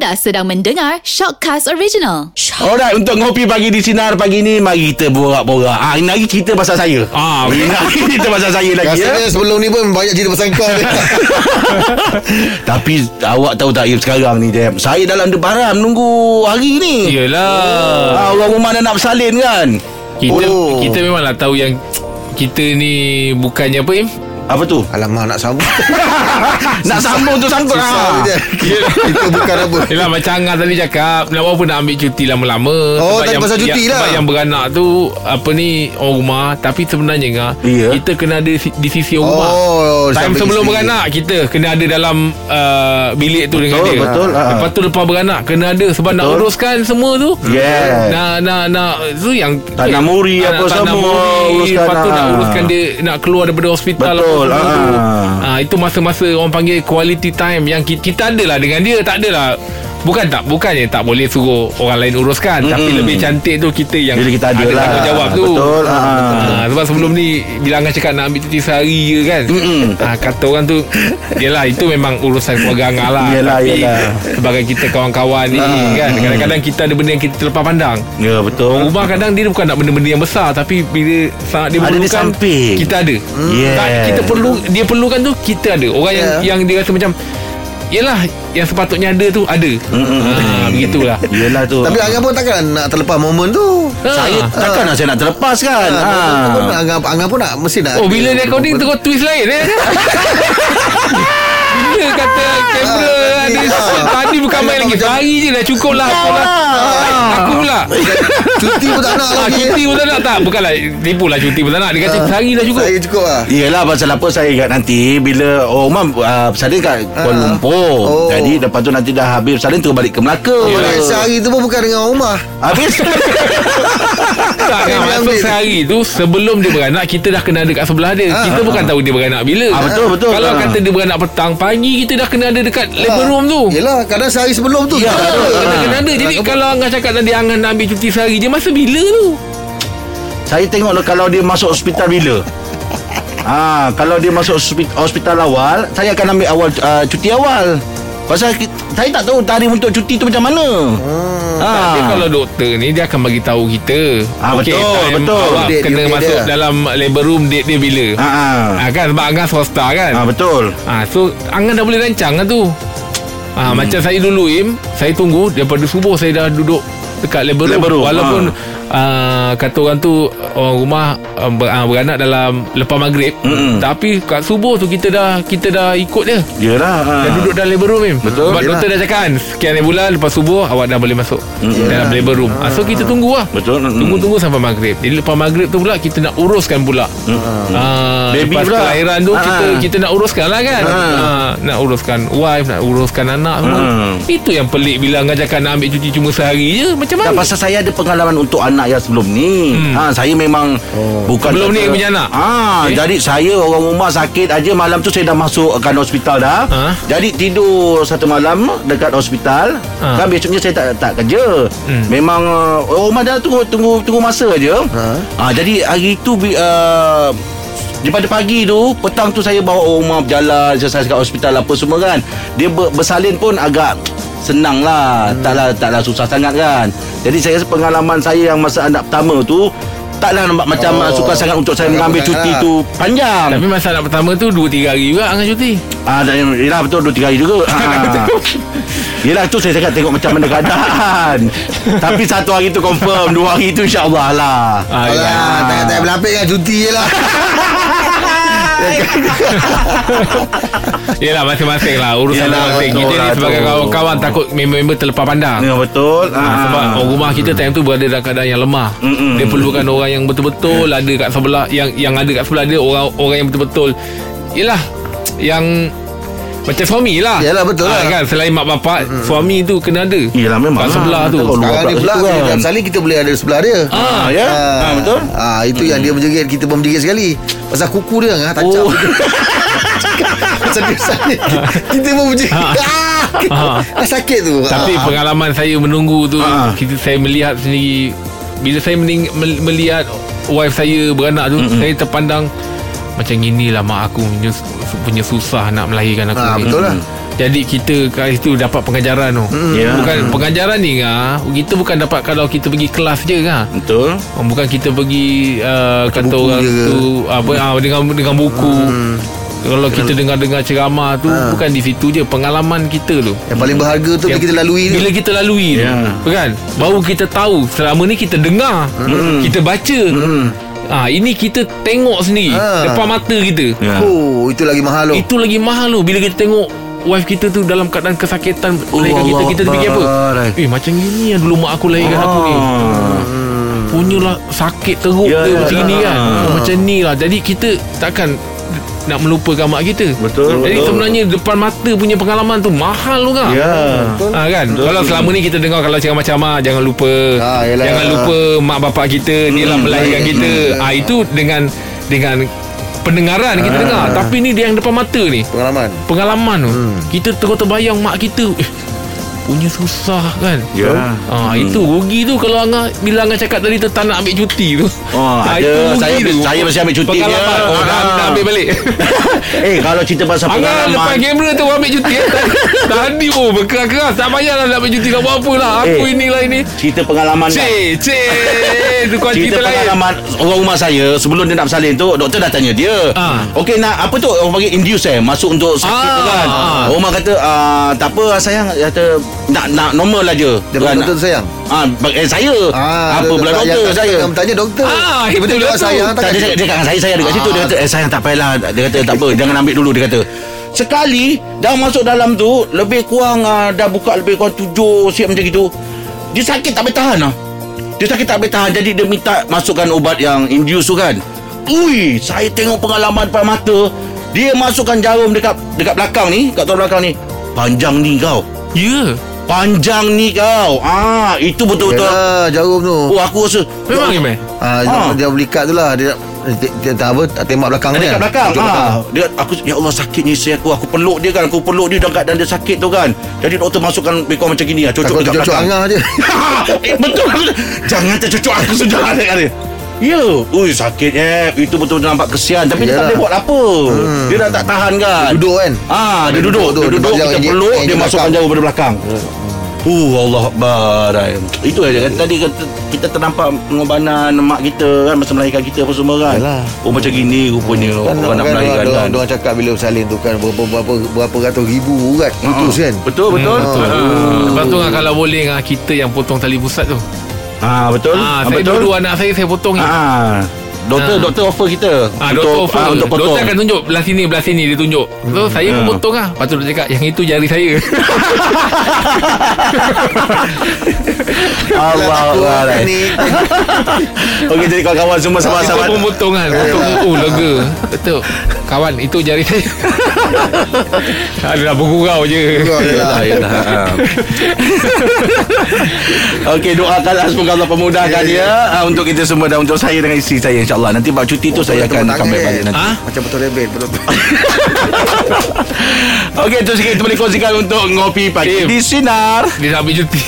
Anda sedang mendengar Shockcast Original. Alright, untuk ngopi pagi di Sinar pagi ni Mari kita borak-borak. Ah, Ini lagi cerita pasal saya. Ah, Ini lagi cerita pasal saya lagi ya? Rasanya sebelum ni pun Banyak cerita pasal kau Tapi awak tahu tak Im sekarang ni Jeb Saya dalam debaran menunggu hari ni. Yelah. Ah, Orang rumah dah nak bersalin kan? Kita Oh. kita memanglah tahu yang Kita ni Bukannya apa Im Apa tu? Alamak nak sambung Nak sambung tu sangkut Susah ah. Kita bukan apa Yelah macam Angah tadi cakap Nak apa nak ambil cuti lama-lama Oh, tadi yang, pasal cuti yang, lah. Sebab yang beranak tu Apa ni Orang rumah Tapi sebenarnya Angah Ya. Kita kena ada Di sisi orang rumah Oh Time sampai sebelum isteri. beranak Kita kena ada dalam uh, Bilik tu dengan Betul, dia betul, ha. Lepas tu lepas beranak Kena ada Sebab nak Betul. uruskan semua tu Yeah. Nak nak nak Tu yang Tanam muri Ah, apa nak tanam semua, muri, Lepas tu nak uruskan dia Nak keluar daripada hospital Betul, tu. ah. Ah, Itu masa-masa Orang panggil quality time Yang kita, kita ada lah dengan dia Tak adalah Bukan tak Bukannya tak boleh suruh Orang lain uruskan Mm-mm. Tapi lebih cantik tu Kita yang Bila kita ada lah. tanggungjawab tu Betul, ah. Ah, Sebab sebelum ni Bila Angah cakap Nak ambil cuti sehari je kan ah, Kata orang tu Yelah itu memang Urusan keluarga Angah lah Yelah, Tapi yelah. Sebagai kita kawan-kawan ni Ah, kan mm. Kadang-kadang kita ada benda yang kita terlepas pandang Ya betul Rumah kadang dia bukan nak benda-benda yang besar Tapi bila saat dia Ada di memerlukan samping. Kita ada Yeah. tak, Kita perlu Dia perlukan tu Kita ada Orang yang Yeah. yang dia rasa macam Yelah Yang sepatutnya ada tu Ada Mm-mm. ha, Begitulah Yelah tu Tapi Angah pun takkan nak terlepas momen tu Ha. Saya takkan nak saya nak terlepas kan Ha, ha. pun Angah, Angah pun nak Mesti nak Oh bila recording Terus twist lain eh? Bila kata Kamera Ah, ada ah. Tadi bukan main lagi. Sehari je dah. Cukup lah Aku lah. Aku pula. Cuti pun tak nak Ah, lagi. cuti pun tak nak. Tak Bukanlah. Tipu lah cuti pun tak nak. Dia kata sehari dah cukup. Saya cukup lah. Yelah pasal apa saya ingat nanti? Bila oh, Umar uh, bersalin kat Kuala Lumpur. Oh. Jadi lepas tu nanti dah habis bersalin Terus balik ke Melaka. Boleh sehari tu pun bukan dengan rumah Habis. Tak kan Maksud sehari tu Sebelum dia beranak Kita dah kena ada kat sebelah dia. Ah, Kita bukan tahu dia beranak bila. Ah, betul, betul. Kalau Ah. kata dia beranak petang Pagi kita dah kena ada dekat Labor room tu Yelah kadang sehari sebelum tu Ya, ada. Kena, kena ada Jadi kalau Angah cakap tadi Angah nak ambil cuti sehari Dia masa bila tu Saya tengok lah kalau dia masuk hospital bila Ah, Kalau dia masuk hospital, hospital awal Saya akan ambil awal uh, cuti awal Pasal ki- saya tak tahu tarikh untuk cuti tu macam mana Hmm. ah. Tapi kalau doktor ni Dia akan bagi tahu kita Ah, Okey, betul, time betul. Awak Date kena dia, date masuk dia. dalam labor room Date dia bila ah, ah. Ah, kan sebab Angah swasta kan ah, Betul Ah, so Angah dah boleh rancang lah tu. Ah, hmm. macam saya dulu Im, saya tunggu daripada subuh saya dah duduk dekat labor room. Labor room, Walaupun ah, kata orang tu orang rumah ah, ber, ah, beranak dalam lepas maghrib, Mm-mm. tapi kat subuh tu kita dah kita dah ikut dia. Yelah ah. Dah duduk dalam labor room. Betul. Sebab doktor dah cakap kan sekian bulan lepas subuh awak dah boleh masuk Mm-mm. dalam labor room. Ah, so kita tunggu lah. Betul. Tunggu-tunggu sampai maghrib Jadi lepas maghrib tu pula Kita nak uruskan pula ah, Baby Lepas pula. kelahiran tu Ah. kita, kita nak uruskan lah kan Ah. ah, Nak uruskan wife Nak uruskan anak semua Hmm. Itu yang pelik Bila Angah cakap nak ambil cuti Cuma sehari je Macam Tak, mana pasal saya ada pengalaman untuk anak yang sebelum ni. Hmm. Ha, saya memang oh. bukan Sebelum ni punya anak? Ha, Eh? jadi saya orang rumah sakit aja malam tu saya dah masukkan hospital dah. Ha? Jadi tidur satu malam dekat hospital. Ha. Kan besoknya saya tak tak kerja. Hmm. Memang uh, orang rumah dah tunggu tunggu tunggu masa aja. Ha? Ha, jadi hari tu uh, Daripada pagi tu Petang tu saya bawa orang rumah berjalan Selesai kat hospital apa semua kan Dia ber, bersalin pun agak Senang lah hmm. Taklah, taklah susah sangat kan Jadi saya rasa pengalaman saya Yang masa anak pertama tu Taklah nampak macam Oh. Suka sangat untuk saya mengambil cuti lah. tu Panjang Tapi masa anak pertama tu 2-3 hari juga Angah cuti Ah, dan, yelah betul 2-3 hari juga ah. Yelah tu saya cakap Tengok macam mana keadaan Tapi satu hari tu confirm Dua hari tu insyaAllah lah ah, Alah, yelah. tak tak berlapik kan cuti je lah Yelah masing-masing lah. Urusan Yelah, betul Kita ni lah sebagai kawan-kawan Takut member-member terlepas pandang. Ya betul. Ah, sebab orang rumah kita time tu berada dalam keadaan yang lemah. Mm-mm. Dia perlukan orang yang betul-betul ada kat sebelah yang yang ada kat sebelah dia orang orang yang betul-betul yalah yang macam suami lah. Yalah, betul Ah, lah. kan selain mak bapak, suami tu kena ada. Yelah memang kat sebelah lah. tu. Kalau Sekarang ni pula Bila kan. dalam salin kita boleh ada sebelah dia Ah, ya ah, betul Ah itu yang dia menjerit kita pun menjerit sekali. Pasal kuku dia kan tacap. Oh. Pasal dia salin. Kita pun menjerit. Ah. Ah, sakit tu. Tapi Ah. pengalaman saya menunggu tu Ah. kita saya melihat sendiri bila saya mening, mel- melihat wife saya beranak tu Mm-mm. saya terpandang macam inilah mak aku punya, punya susah nak melahirkan aku Ah, ni. betul lah. Jadi kita kat situ dapat pengajaran tu. Ya. Bukan pengajaran ni ah, kita bukan dapat kalau kita pergi kelas je kan. Betul Oh, Bukan kita pergi uh, kata buku orang je ke? tu apa ah, dengan dengan buku. Kalau kita dengar-dengar ceramah tu bukan di situ je pengalaman kita tu. Yang paling berharga tu bila Yang- kita lalui tu Bila kita lalui tu Ya. Kan Baru kita tahu Selama ni kita dengar Kita baca Ah, Ini kita tengok sendiri Ha. Depan mata kita Ya. Oh itu lagi mahal tu Itu lagi mahal tu Bila kita tengok Wife kita tu dalam keadaan kesakitan Melahirkan kita Allah Kita fikir apa. Eh macam gini yang dulu mak aku lahirkan aku ni Ah. Punyalah sakit teruk Ya, dia ya, macam ya. ni kan oh, Macam ni lah Jadi kita takkan nak melupakan mak kita Betul, Jadi betul. sebenarnya depan mata punya pengalaman tu mahal tu kan Ya Ha, kan Betul. Kalau selama ni kita dengar Kalau ceramah-ceramah Jangan lupa yelah. Jangan lupa Mak bapak kita Ni lah Hmm, melahirkan baik. kita Hmm. ah, Itu dengan Dengan Pendengaran kita Ah. dengar Tapi ni dia yang depan mata ni Pengalaman Pengalaman tu Hmm. Kita terus terbayang Mak kita eh, Punya susah kan Ya. Ah, Hmm. Itu rugi tu Kalau Angah Bila Angah cakap tadi tu Tak nak ambil cuti tu Oh, Ah, ada. Saya- tu. saya mesti ambil cuti dia. Oh dah, Ah. dah ambil balik Eh kalau cerita pasal Angah lepas pengalaman kamera tu ambil cuti eh. Tadi- oh berkeras-keras Tak payahlah nak cuti Tak apa-apa lah Aku Eh. inilah ini Cerita pengalaman. Cik, cik Itu kau Cerita cerita lain pengalaman orang rumah saya sebelum dia nak bersalin tu doktor dah tanya dia. Ah. Okey nak apa tu orang panggil induce eh masuk untuk sakit Ah, tu kan. ah. Orang kata ah, tak apa sayang kata nak nak normal aja. Dia doktor tu sayang Ah, bag- eh saya. Ah, apa pula doktor yang, saya? Yang bertanya doktor Ah, betul itu jawab doktor. sayang Tak, dia, dia, dia kat saya saya dekat situ dia kata eh sayang tak payahlah dia kata tak apa jangan ambil dulu dia kata sekali dah masuk dalam tu lebih kurang uh, dah buka lebih kurang tujuh siap macam gitu. Dia sakit tak boleh tahan lah dia sakit tak boleh tahan jadi dia minta masukkan ubat yang induce tu kan. Ui saya tengok pengalaman depan mata. Dia masukkan jarum dekat dekat belakang ni kat tuan belakang ni. Panjang ni kau. Ya. Panjang ni kau. Ah itu betul-betul. Yalah jarum tu. Oh aku rasa Memang ke meh Ah, Ah. dia, beli kad tu lah. Dia, tak apa tak tembak belakang dia. kat belakang. Ha. Dia aku ya Allah sakitnya isteri aku. Aku peluk dia kan. Aku peluk dia dalam keadaan dia sakit tu kan. Jadi doktor masukkan bekor macam gini lah. Cocok Takut dekat belakang. angah je eh, betul aku. Jangan tercocok aku sudah ada kata. Ya, ui sakit eh. Itu betul-betul nampak kesian tapi dia tak Yalah. boleh buat apa. Dia dah tak tahan kan. Duduk kan Ah, dia Dia duduk, duduk dia tu, duduk, dia kita injek- peluk, dia masukkan jauh pada belakang. Uh, Allah Akbar. Itu aja kan Tadi kata, kita ternampak Pengorbanan mak kita kan Masa melahirkan kita apa semua kan Yalah. Oh macam gini rupanya kan, Orang nak melahirkan orang, kan orang cakap bila bersalin tu kan berapa berapa berapa ratus ribu urat putus kan Betul betul. Betul. Ah. Ah. Lepas tu kan kalau boleh kan kita yang potong tali pusat tu. Ah betul. Ah, Ah, saya betul. dua anak saya saya potong. Ah. Doktor Ah. doktor offer kita Ah, doktor offer. ah, untuk potong. doktor akan tunjuk belah sini belah sini dia tunjuk. So saya pun Ah. potong lah. Lepas tu dia cakap yang itu jari saya. Allah Allah. ni Okey jadi kawan-kawan semua Kita sahabat-sahabat. pun potong kan Potong Oh lega Betul Kawan itu jari saya Adalah bergurau je Yalah, yalah. Ah. Okey doakanlah semoga Allah pemudahkan dia ah, untuk kita semua dan untuk saya dengan isteri saya insya-Allah. Nanti bab cuti tu saya akan comeback tangan, balik nanti. Ah? macam betul rebel betul Okey sikit kita boleh kongsikan untuk ngopi pagi di sinar. Dia nak ambil cuti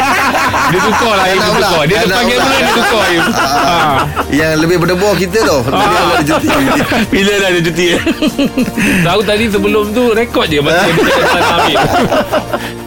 Dia tukar lah Dia tukar Dia Nak depan pula. Dia tukar ha. yang lebih berdebur kita tu Ah. Dia ada cuti Bila dah ada cuti? Tahu tadi sebelum tu Rekod je Masa dia cakap tak ambil